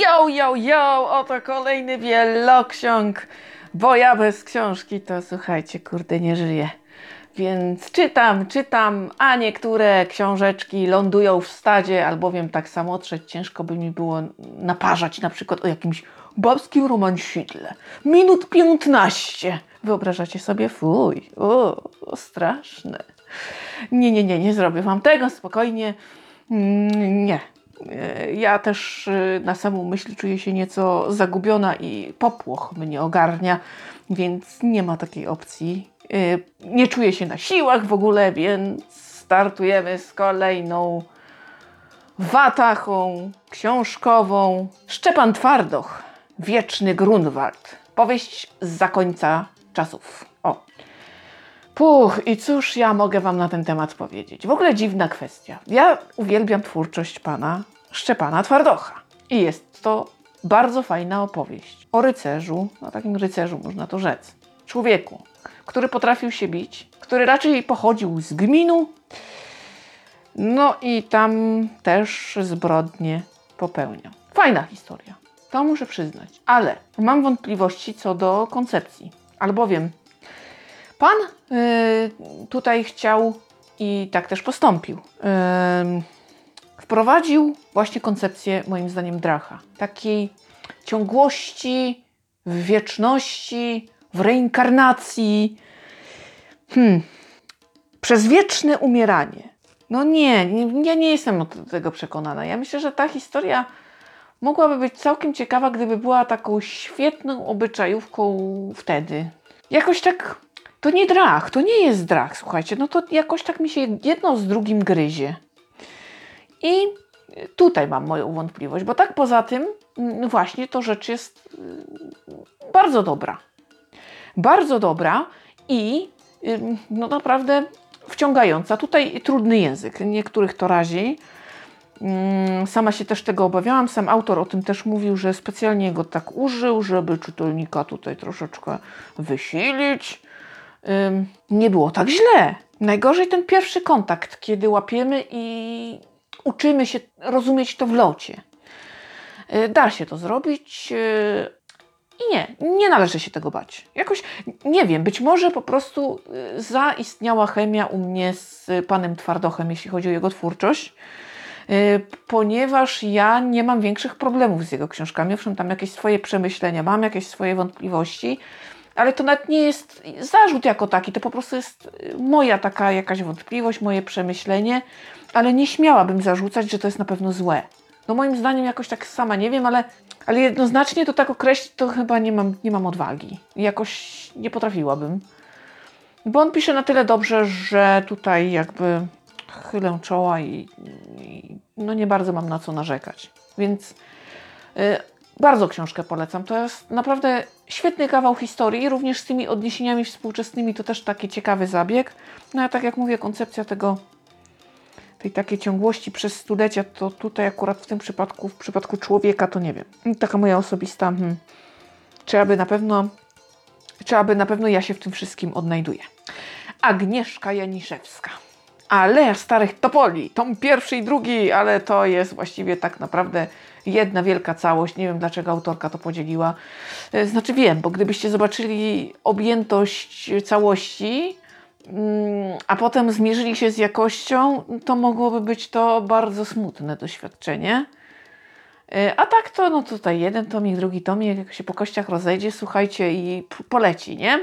Yo, yo, yo, oto kolejny wieloksiąg, bo ja bez książki to słuchajcie, kurde, nie żyję. Więc czytam, czytam, a niektóre książeczki lądują w stadzie, albowiem tak samo trzeć ciężko by mi było naparzać na przykład o jakimś babskim romansidle. Minut 15. Wyobrażacie sobie? Fuj, o, straszne. Nie, nie, nie, nie zrobię wam tego, spokojnie. Mm, Nie. E, Ja też y, na samą myśl czuję się nieco zagubiona i popłoch mnie ogarnia, więc nie ma takiej opcji. Y, Nie czuję się na siłach w ogóle, więc startujemy z kolejną watachą książkową. Szczepan Twardoch, Wieczny Grunwald. Powieść z końca czasów. O. Puch, i cóż ja mogę Wam na ten temat powiedzieć? W ogóle dziwna kwestia. Ja uwielbiam twórczość pana Szczepana Twardocha. I jest to bardzo fajna opowieść o rycerzu, no takim rycerzu można to rzec. Człowieku, który potrafił się bić, który raczej pochodził z gminu, no i tam też zbrodnie popełniał. Fajna historia, to muszę przyznać. Ale mam wątpliwości co do koncepcji, albowiem Pan y, tutaj chciał i tak też postąpił. Wprowadził właśnie koncepcję, moim zdaniem, Dracha. Takiej ciągłości, w wieczności, w reinkarnacji. Hmm. Przez wieczne umieranie. No nie, nie, ja nie jestem do tego przekonana. Ja myślę, że ta historia mogłaby być całkiem ciekawa, gdyby była taką świetną obyczajówką wtedy. Jakoś tak to nie drach, to nie jest drach, słuchajcie, no to jakoś tak mi się jedno z drugim gryzie. I tutaj mam moją wątpliwość, bo tak poza tym mm, właśnie to rzecz jest mm, bardzo dobra. Bardzo dobra i no naprawdę wciągająca. Tutaj trudny język, niektórych to razi. Mm, Sama się też tego obawiałam. Sam autor o tym też mówił, że specjalnie go tak użył, żeby czytelnika tutaj troszeczkę wysilić. Nie było tak źle. Najgorzej ten pierwszy kontakt, kiedy łapiemy i uczymy się rozumieć to w locie. Y, Da się to zrobić. y, I nie, nie należy się tego bać. Jakoś, nie wiem, być może po prostu y, zaistniała chemia u mnie z panem Twardochem, jeśli chodzi o jego twórczość, ponieważ ja nie mam większych problemów z jego książkami. Owszem, tam jakieś swoje przemyślenia, mam jakieś swoje wątpliwości, ale to nawet nie jest zarzut jako taki, to po prostu jest y, moja taka jakaś wątpliwość, moje przemyślenie, ale nie śmiałabym zarzucać, że to jest na pewno złe. No moim zdaniem jakoś tak sama nie wiem, ale, ale jednoznacznie to tak określić to chyba nie mam, nie mam odwagi. Jakoś nie potrafiłabym. Bo on pisze na tyle dobrze, że tutaj jakby chylę czoła i, i no nie bardzo mam na co narzekać. Więc y, bardzo książkę polecam. To jest naprawdę świetny kawał historii, również z tymi odniesieniami współczesnymi. To też taki ciekawy zabieg. No a tak jak mówię, koncepcja tego, tej takiej ciągłości przez stulecia, to tutaj akurat w tym przypadku, w przypadku człowieka, to nie wiem. Taka moja osobista, hmm, czy aby na pewno, czy aby na pewno ja się w tym wszystkim odnajduję. Agnieszka Janiszewska. Aleja Starych Topoli, tom pierwszy i drugi, ale to jest właściwie tak naprawdę jedna wielka całość. Nie wiem, dlaczego autorka to podzieliła. E, Znaczy wiem, bo gdybyście zobaczyli objętość całości, mm, a potem zmierzyli się z jakością, to mogłoby być to bardzo smutne doświadczenie. E, A tak to, no tutaj jeden tomik, drugi tomik, jak się po kościach rozejdzie, słuchajcie i poleci, nie?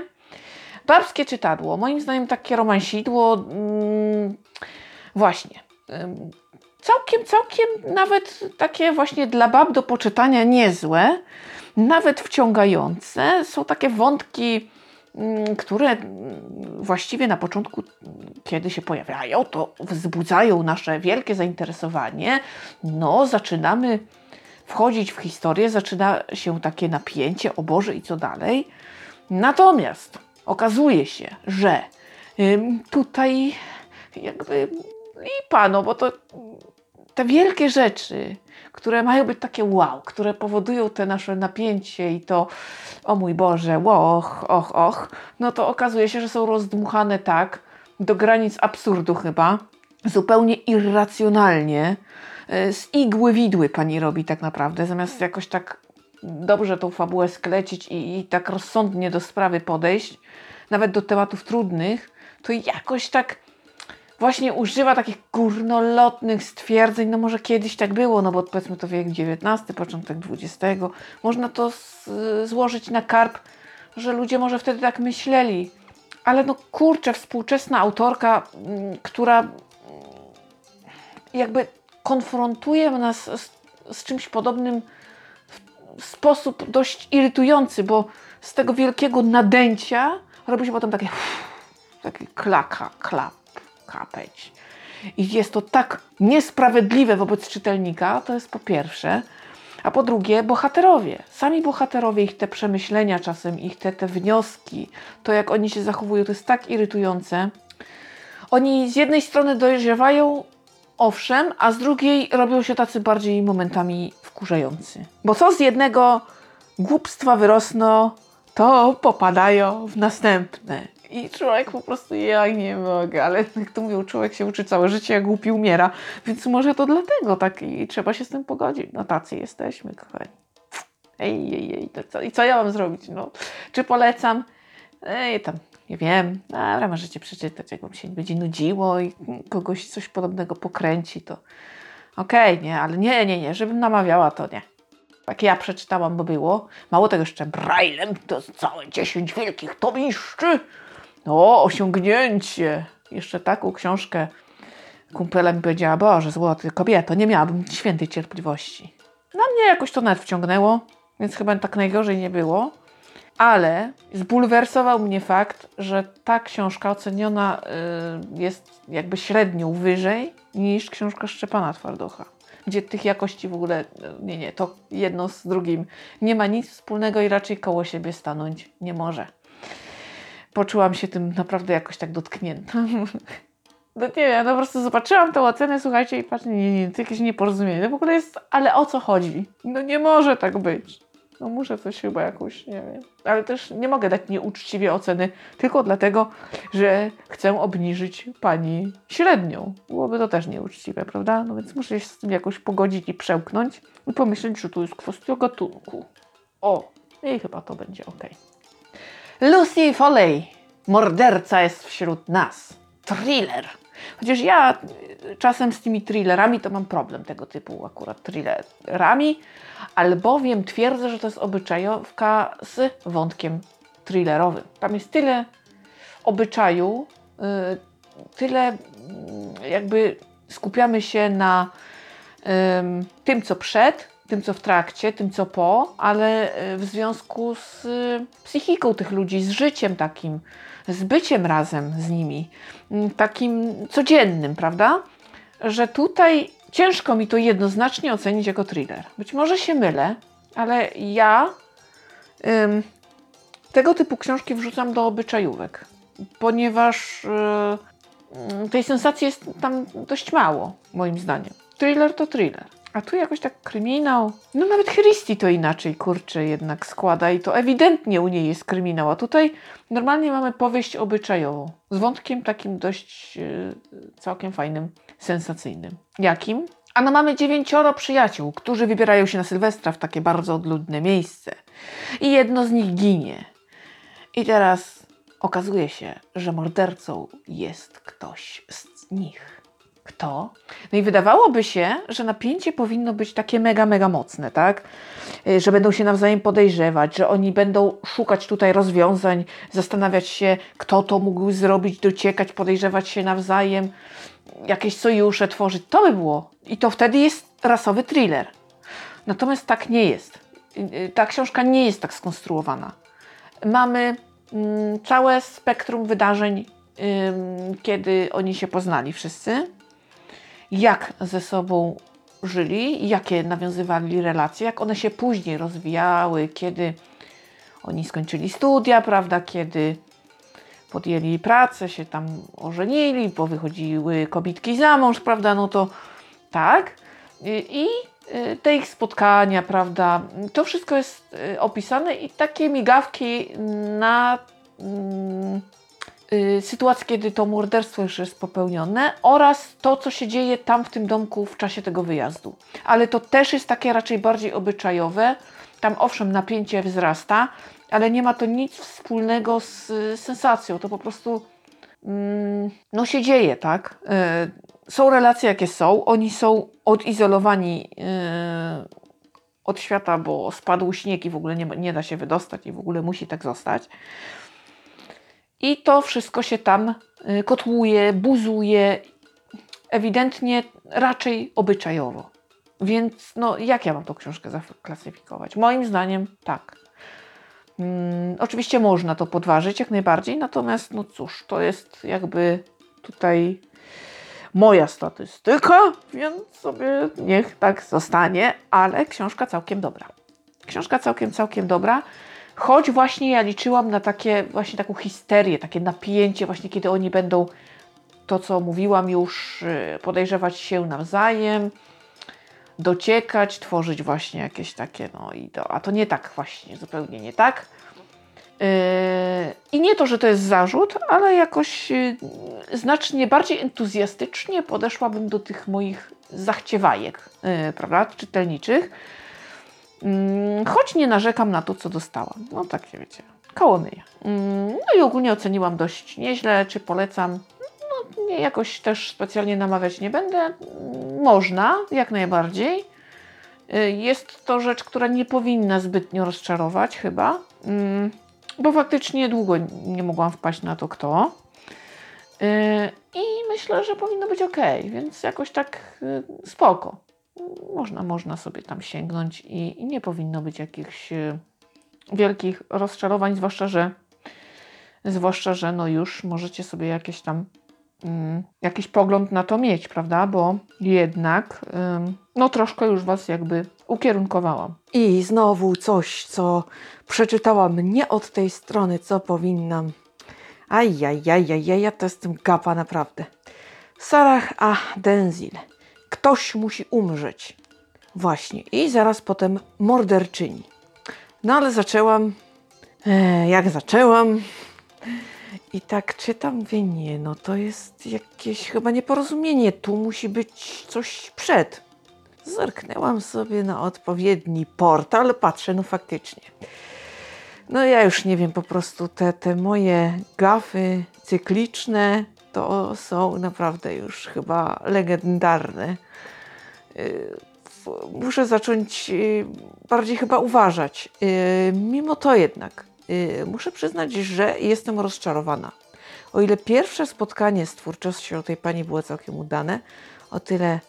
Babskie czytadło. Moim zdaniem takie romansidło. Mm, właśnie. Całkiem, całkiem nawet takie właśnie dla bab do poczytania niezłe. Nawet wciągające. Są takie wątki, mm, które mm, właściwie na początku, kiedy się pojawiają, to wzbudzają nasze wielkie zainteresowanie. No, zaczynamy wchodzić w historię, zaczyna się takie napięcie, o Boże i co dalej. Natomiast okazuje się, że tutaj jakby lipa, no bo to te wielkie rzeczy, które mają być takie wow, które powodują te nasze napięcie i to o mój Boże, och, och, och, no to okazuje się, że są rozdmuchane tak do granic absurdu chyba, zupełnie irracjonalnie, e, z igły widły pani robi tak naprawdę, zamiast jakoś tak dobrze tą fabułę sklecić i, i tak rozsądnie do sprawy podejść, nawet do tematów trudnych, to jakoś tak właśnie używa takich górnolotnych stwierdzeń, no może kiedyś tak było, no bo powiedzmy to wiek XIX, początek XX, można to złożyć na karp, że ludzie może wtedy tak myśleli, ale no kurczę, współczesna autorka, mm, która jakby konfrontuje nas z, z czymś podobnym sposób dość irytujący, bo z tego wielkiego nadęcia robi się potem takie taki klaka, klap, kapeć. I jest to tak niesprawiedliwe wobec czytelnika, to jest po pierwsze. A po drugie, bohaterowie. Sami bohaterowie, ich te przemyślenia czasem, ich te, te wnioski, to jak oni się zachowują, to jest tak irytujące. Oni z jednej strony dojrzewają, owszem, a z drugiej robią się tacy bardziej momentami wkurzający. Bo co z jednego głupstwa wyrosną, to popadają w następne. I człowiek po prostu, ja nie mogę, ale jak to mówią, człowiek się uczy całe życie, jak głupi umiera, więc może to dlatego tak i trzeba się z tym pogodzić. No tacy jesteśmy, kochani. Ej, ej, ej, to co? I co ja mam zrobić? No, czy polecam? Ej, tam, nie wiem, ale możecie przeczytać, jak wam się będzie nudziło i kogoś coś podobnego pokręci, to okej, okay, nie, ale nie, nie, nie, żebym namawiała, to nie. Tak ja przeczytałam, bo było. Mało tego jeszcze braillem, to całe 10 wielkich tomiszczy. O, osiągnięcie! Jeszcze taką książkę kumpelem powiedziała, Boże, złoty kobieto, nie miałabym świętej cierpliwości. Na mnie jakoś to nawet wciągnęło, więc chyba tak najgorzej nie było. Ale zbulwersował mnie fakt, że ta książka oceniona y, jest jakby średnią wyżej niż książka Szczepana Twardocha, gdzie tych jakości w ogóle, nie, nie, to jedno z drugim nie ma nic wspólnego i raczej koło siebie stanąć nie może poczułam się tym naprawdę jakoś tak dotknięta. No nie wiem, no po prostu zobaczyłam tę ocenę, słuchajcie, i patrzę, nie, nie, to jakieś nieporozumienie. No w ogóle jest, ale o co chodzi? No nie może tak być. No muszę coś chyba jakoś, nie wiem. Ale też nie mogę dać nieuczciwie oceny tylko dlatego, że chcę obniżyć pani średnią. Byłoby to też nieuczciwe, prawda? No więc muszę się z tym jakoś pogodzić i przełknąć i pomyśleć, że tu jest kwestia gatunku. O, i chyba to będzie ok. Lucy Foley. Morderca jest wśród nas. Thriller. Chociaż ja czasem z tymi thrillerami to mam problem tego typu akurat thrillerami, albowiem twierdzę, że to jest obyczajowka z wątkiem thrillerowym. Tam jest tyle obyczaju, yy, tyle yy, jakby skupiamy się na tym, co przed, tym, co w trakcie, tym, co po, ale e, w związku z e, psychiką tych ludzi, z życiem takim, z byciem razem z nimi, takim codziennym, prawda? Że tutaj ciężko mi to jednoznacznie ocenić jako thriller. Być może się mylę, ale ja ym, tego typu książki wrzucam do obyczajówek, ponieważ yy, tej sensacji jest tam dość mało, moim zdaniem. Thriller to thriller. A tu jakoś tak kryminał. No nawet Christie to inaczej, kurczę, jednak składa i to ewidentnie u niej jest kryminał. A tutaj normalnie mamy powieść obyczajową. Z wątkiem takim dość yy, całkiem fajnym, sensacyjnym. Jakim? Ano mamy dziewięcioro przyjaciół, którzy wybierają się na Sylwestra w takie bardzo odludne miejsce. I jedno z nich ginie. I teraz okazuje się, że mordercą jest ktoś z nich. Kto? No i wydawałoby się, że napięcie powinno być takie mega, mega mocne, tak? Y, że będą się nawzajem podejrzewać, że oni będą szukać tutaj rozwiązań, zastanawiać się, kto to mógł zrobić, dociekać, podejrzewać się nawzajem, jakieś sojusze tworzyć. To by było. I to wtedy jest rasowy thriller. Natomiast tak nie jest. Y, y, ta książka nie jest tak skonstruowana. Mamy mm, całe spektrum wydarzeń, kiedy oni się poznali wszyscy jak ze sobą żyli, jakie nawiązywali relacje, jak one się później rozwijały, kiedy oni skończyli studia, prawda, kiedy podjęli pracę, się tam ożenili, bo wychodziły kobitki za mąż, prawda, no to tak. I y, te ich spotkania, prawda, to wszystko jest y, opisane i takie migawki na mm, sytuacji, kiedy to morderstwo już jest popełnione oraz to, co się dzieje tam w tym domku w czasie tego wyjazdu. Ale to też jest takie raczej bardziej obyczajowe. Tam owszem napięcie wzrasta, ale nie ma to nic wspólnego z y, sensacją. To po prostu mm, no się dzieje, tak? Y, są relacje, jakie są. Oni są odizolowani y, od świata, bo spadł śnieg i w ogóle nie, nie da się wydostać i w ogóle musi tak zostać. I to wszystko się tam y, kotłuje, buzuje, ewidentnie raczej obyczajowo. Więc no, jak ja mam tą książkę zaklasyfikować? Moim zdaniem tak. Hmm, oczywiście można to podważyć jak najbardziej, natomiast no cóż, to jest jakby tutaj moja statystyka, więc sobie niech tak zostanie, ale książka całkiem dobra. Książka całkiem, całkiem dobra. Choć właśnie ja liczyłam na takie, właśnie taką histerię, takie napięcie, właśnie kiedy oni będą to, co mówiłam już, y, podejrzewać się nawzajem, dociekać, tworzyć właśnie jakieś takie, no i to, a to nie tak właśnie, zupełnie nie tak. Yy, I nie to, że to jest zarzut, ale jakoś yy, znacznie bardziej entuzjastycznie podeszłabym do tych moich zachciewajek, prawda, czytelniczych. Choć nie narzekam na to, co dostałam. No takie wiecie, koło myja. No i ogólnie oceniłam dość nieźle, czy polecam. No nie, jakoś też specjalnie namawiać nie będę. Można, jak najbardziej. Jest to rzecz, która nie powinna zbytnio rozczarować chyba bo faktycznie długo nie mogłam wpaść na to, kto. Yy, I myślę, że powinno być ok, więc jakoś tak yy, spoko. Można, można sobie tam sięgnąć i, i nie powinno być jakichś yy, wielkich rozczarowań, zwłaszcza, że zwłaszcza, że no już możecie sobie jakieś tam jakiś pogląd na to mieć, prawda? Bo jednak no troszkę już Was jakby ukierunkowałam. I znowu coś, co przeczytałam nie od tej strony, co powinnam. Ajajajajaj, ja to jestem gapa naprawdę. Sarah A. Denzil. Ktoś musi umrzeć. Właśnie. I zaraz potem morderczyni. No ale zaczęłam... E, jak zaczęłam... I tak czytam, mówię, nie, no to jest jakieś chyba nieporozumienie. Tu musi być coś przed. Zerknęłam sobie na odpowiedni portal, patrzę, no faktycznie. No ja już nie wiem, po prostu te, te moje gafy cykliczne to są naprawdę już chyba legendarne. Y, muszę zacząć y, bardziej chyba uważać. Y, mimo to jednak muszę przyznać, że jestem rozczarowana. O ile pierwsze spotkanie z twórczością tej pani było całkiem udane, o tyle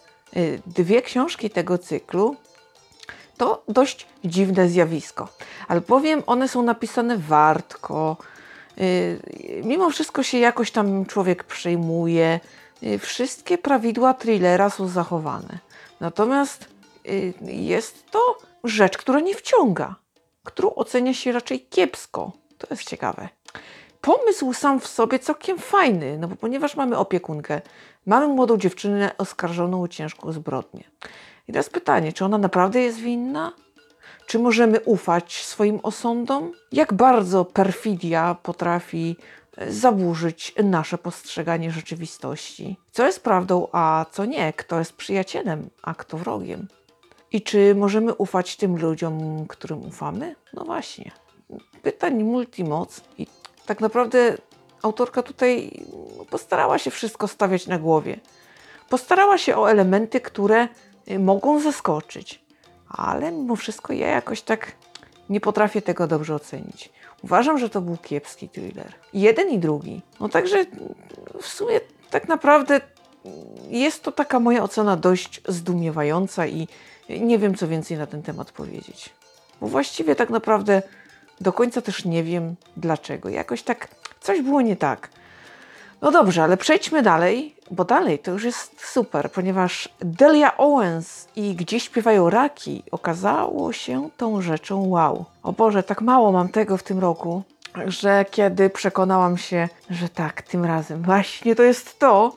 dwie książki tego cyklu to dość dziwne zjawisko. Albowiem one są napisane wartko. Y, mimo wszystko się jakoś tam człowiek przejmuje. Y, wszystkie prawidła thrillera są zachowane. Natomiast y, jest to rzecz, która nie wciąga, którą ocenia się raczej kiepsko. To jest ciekawe. Pomysł sam w sobie całkiem fajny, no bo ponieważ mamy opiekunkę, mamy młodą dziewczynę oskarżoną o ciężką zbrodnię. I teraz pytanie, czy ona naprawdę jest winna? Czy możemy ufać swoim osądom? Jak bardzo perfidia potrafi e, zaburzyć nasze postrzeganie rzeczywistości? Co jest prawdą, a co nie? Kto jest przyjacielem, a kto wrogiem? I czy możemy ufać tym ludziom, którym ufamy? No właśnie. Pytań multimoc i tak naprawdę autorka tutaj postarała się wszystko stawiać na głowie. Postarała się o elementy, które Y, mogą zaskoczyć, ale mimo wszystko ja jakoś tak nie potrafię tego dobrze ocenić. Uważam, że to był kiepski thriller. Jeden i drugi. No także w sumie tak naprawdę jest to taka moja ocena dość zdumiewająca i nie wiem, co więcej na ten temat powiedzieć. Bo właściwie tak naprawdę do końca też nie wiem dlaczego. Jakoś tak coś było nie tak. No dobrze, ale przejdźmy dalej, bo dalej to już jest super, ponieważ Delia Owens i Gdzie śpiewają raki okazało się tą rzeczą wow. O Boże, tak mało mam tego w tym roku, że kiedy przekonałam się, że tak, tym razem właśnie to jest to,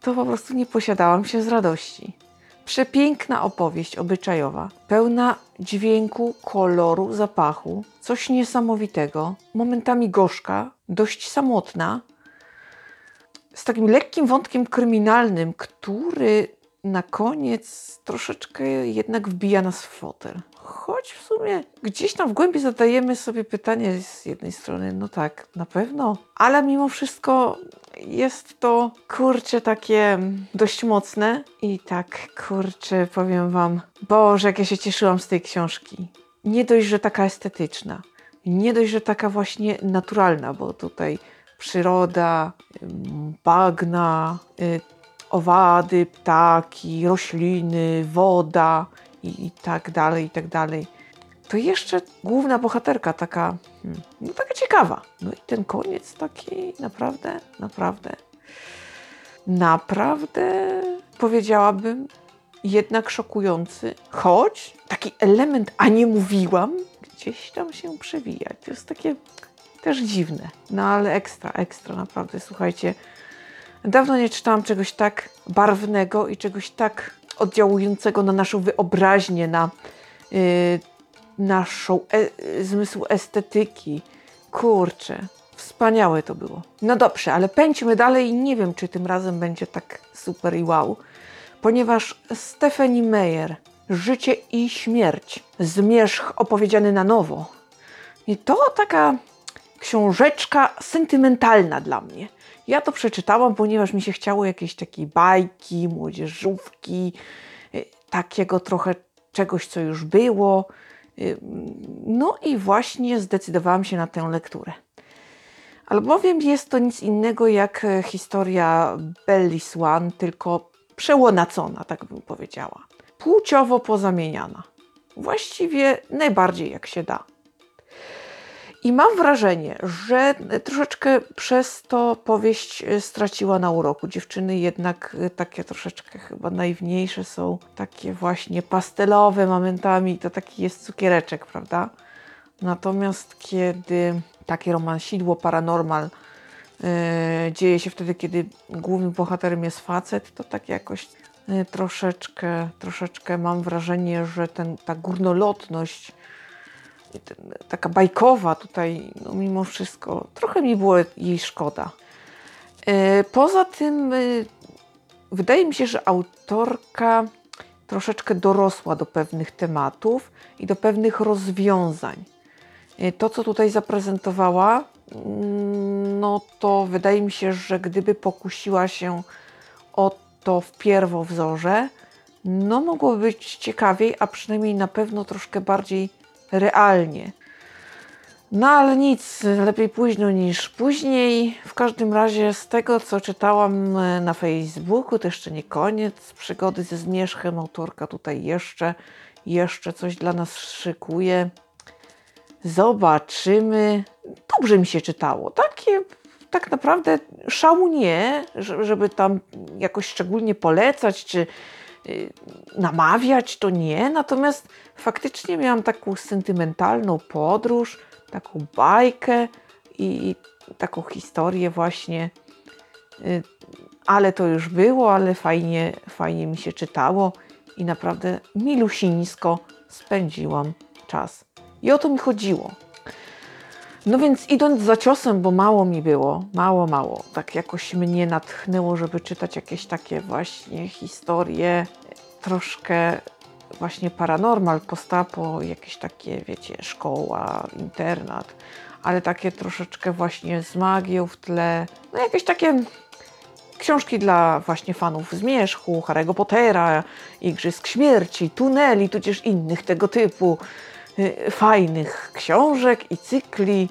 to po prostu nie posiadałam się z radości. Przepiękna opowieść obyczajowa, pełna dźwięku, koloru, zapachu, coś niesamowitego, momentami gorzka, dość samotna, z takim lekkim wątkiem kryminalnym, który na koniec troszeczkę jednak wbija nas w fotel. Choć w sumie gdzieś tam w głębi zadajemy sobie pytanie z jednej strony, no tak, na pewno, ale mimo wszystko jest to kurczę takie dość mocne i tak kurczę powiem wam, Boże, jak ja się cieszyłam z tej książki. Nie dość, że taka estetyczna, nie dość, że taka właśnie naturalna, bo tutaj przyroda, bagna, y, owady, ptaki, rośliny, woda i, i tak dalej, i tak dalej. To jeszcze główna bohaterka taka, hmm, no taka ciekawa. No i ten koniec taki naprawdę, naprawdę, naprawdę powiedziałabym jednak szokujący, choć taki element, a nie mówiłam, gdzieś tam się przewija. To jest takie też dziwne, no ale ekstra, ekstra, naprawdę, słuchajcie. Dawno nie czytałam czegoś tak barwnego i czegoś tak oddziałującego na naszą wyobraźnię, na yy, naszą e zmysł estetyki. Kurczę, wspaniałe to było. No dobrze, ale pędźmy dalej i nie wiem, czy tym razem będzie tak super i wow, ponieważ Stephanie Meyer, Życie i śmierć, zmierzch opowiedziany na nowo. I to taka książeczka sentymentalna dla mnie. Ja to przeczytałam, ponieważ mi się chciało jakieś takiej bajki, młodzieżówki, y, takiego trochę czegoś, co już było. Y, no i właśnie zdecydowałam się na tę lekturę. Albowiem jest to nic innego jak e, historia Belly Swan, tylko przełonacona, tak bym powiedziała. Płciowo pozamieniana. Właściwie najbardziej jak się da. I mam wrażenie, że troszeczkę przez to powieść e, straciła na uroku. Dziewczyny jednak e, takie troszeczkę chyba naiwniejsze są, takie właśnie pastelowe momentami, to taki jest cukiereczek, prawda? Natomiast kiedy takie romansidło paranormal yy, dzieje się wtedy, kiedy głównym bohaterem jest facet, to tak jakoś yy, troszeczkę, troszeczkę mam wrażenie, że ten, ta górnolotność taka bajkowa tutaj, no mimo wszystko, trochę mi było jej szkoda. E, poza tym e, wydaje mi się, że autorka troszeczkę dorosła do pewnych tematów i do pewnych rozwiązań. E, to, co tutaj zaprezentowała, mm, no to wydaje mi się, że gdyby pokusiła się o to w pierwowzorze, no mogłoby być ciekawiej, a przynajmniej na pewno troszkę bardziej realnie. No ale nic, lepiej późno niż później. W każdym razie z tego, co czytałam e, na Facebooku, to jeszcze nie koniec przygody ze zmierzchem. Autorka tutaj jeszcze, jeszcze coś dla nas szykuje. Zobaczymy. Dobrze mi się czytało. Takie tak naprawdę szału nie, żeby tam jakoś szczególnie polecać, czy namawiać, to nie. Natomiast faktycznie miałam taką sentymentalną podróż, taką bajkę i taką historię właśnie. Y, ale to już było, ale fajnie, fajnie mi się czytało i naprawdę milusińsko spędziłam czas. I o to mi chodziło. No więc idąc za ciosem, bo mało mi było, mało, mało, tak jakoś mnie natchnęło, żeby czytać jakieś takie właśnie historie, troszkę właśnie paranormal, postapo, jakieś takie, wiecie, szkoła, internat, ale takie troszeczkę właśnie z magią w tle, no jakieś takie książki dla właśnie fanów Zmierzchu, Harry'ego Pottera, Igrzysk Śmierci, Tuneli, tudzież innych tego typu fajnych książek i cykli.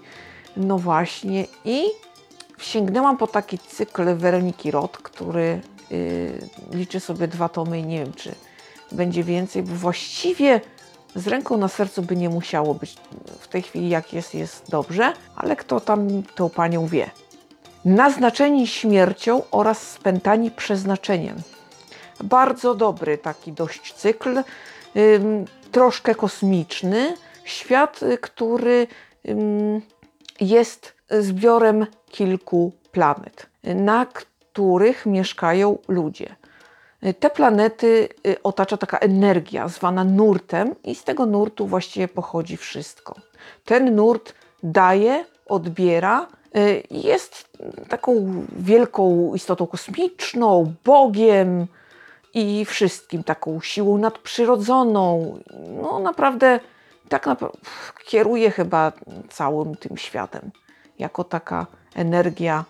No właśnie, i sięgnęłam po taki cykl Weroniki Rot, który y, liczy sobie dwa tomy i nie wiem, czy będzie więcej, bo właściwie z ręką na sercu by nie musiało być. W tej chwili, jak jest, jest dobrze, ale kto tam tą panią wie. Naznaczeni śmiercią oraz spętani przeznaczeniem. Bardzo dobry taki dość cykl troszkę kosmiczny, świat, y, który jest zbiorem kilku planet, na których mieszkają ludzie. Te planety y, otacza taka energia zwana nurtem, i z tego nurtu właściwie pochodzi wszystko. Ten nurt daje, odbiera, y, jest taką wielką istotą kosmiczną, Bogiem i wszystkim, taką siłą nadprzyrodzoną. No naprawdę, tak kieruje chyba całym tym światem, jako taka energia.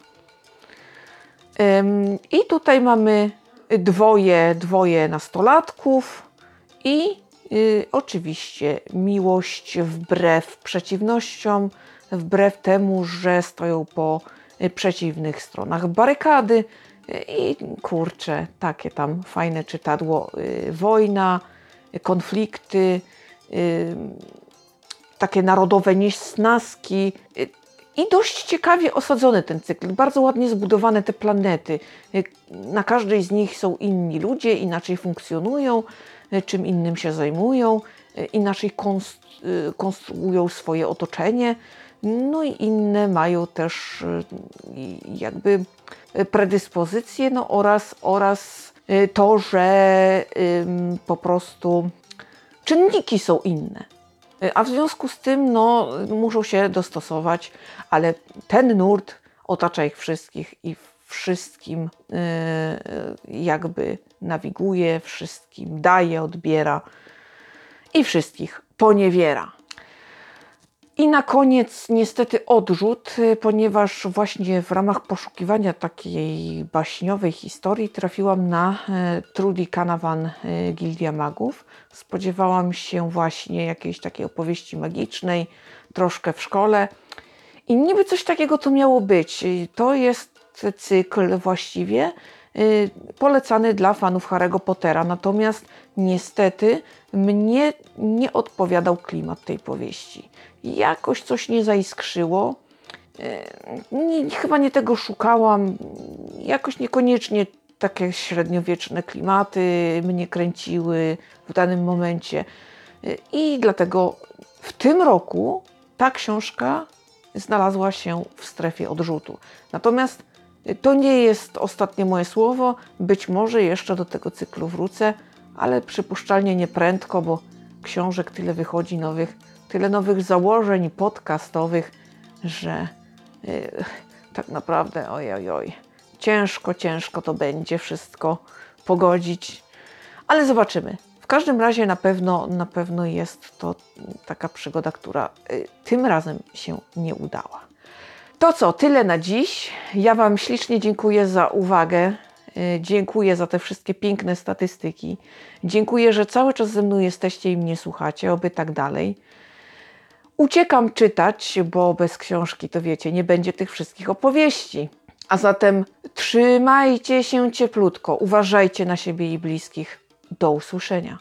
I tutaj mamy dwoje, dwoje nastolatków i y, oczywiście miłość wbrew przeciwnościom, wbrew temu, że stoją po y, przeciwnych stronach barykady. I kurczę, takie tam fajne czytadło. Y, wojna, konflikty, y, takie narodowe niesnaski. Y, I dość ciekawie osadzony ten cykl, bardzo ładnie zbudowane te planety. Na każdej z nich są inni ludzie, inaczej funkcjonują, czym innym się zajmują, inaczej konst- y, konstruują swoje otoczenie. No i inne mają też y, jakby y, predyspozycje, no oraz, oraz y, to, że po prostu czynniki są inne. A w związku z tym no, muszą się dostosować, ale ten nurt otacza ich wszystkich i wszystkim jakby nawiguje, wszystkim daje, odbiera i wszystkich poniewiera. I na koniec niestety odrzut, y, ponieważ właśnie w ramach poszukiwania takiej baśniowej historii trafiłam na e, Trudy Canavan e, Gildia Magów. Spodziewałam się właśnie jakiejś takiej opowieści magicznej, troszkę w szkole. I niby coś takiego to miało być. To jest cykl właściwie y, polecany dla fanów Harry'ego Pottera. Natomiast niestety mnie nie odpowiadał klimat tej powieści. Jakoś coś nie zaiskrzyło. Y, Nie, chyba nie tego szukałam. Jakoś niekoniecznie takie średniowieczne klimaty mnie kręciły w danym momencie. Y, I dlatego w tym roku ta książka znalazła się w strefie odrzutu. Natomiast to nie jest ostatnie moje słowo. Być może jeszcze do tego cyklu wrócę, ale przypuszczalnie nie prędko, bo książek tyle wychodzi nowych, tyle nowych założeń podcastowych, że yy, tak naprawdę oj, oj, oj, ciężko, ciężko to będzie wszystko pogodzić, ale zobaczymy. W każdym razie na pewno, na pewno jest to taka przygoda, która y, tym razem się nie udała. To co, tyle na dziś. Ja Wam ślicznie dziękuję za uwagę. Y, Dziękuję za te wszystkie piękne statystyki. Dziękuję, że cały czas ze mną jesteście i mnie słuchacie, oby tak dalej. Uciekam czytać, bo bez książki to wiecie, nie będzie tych wszystkich opowieści. A zatem trzymajcie się cieplutko, uważajcie na siebie i bliskich. Do usłyszenia.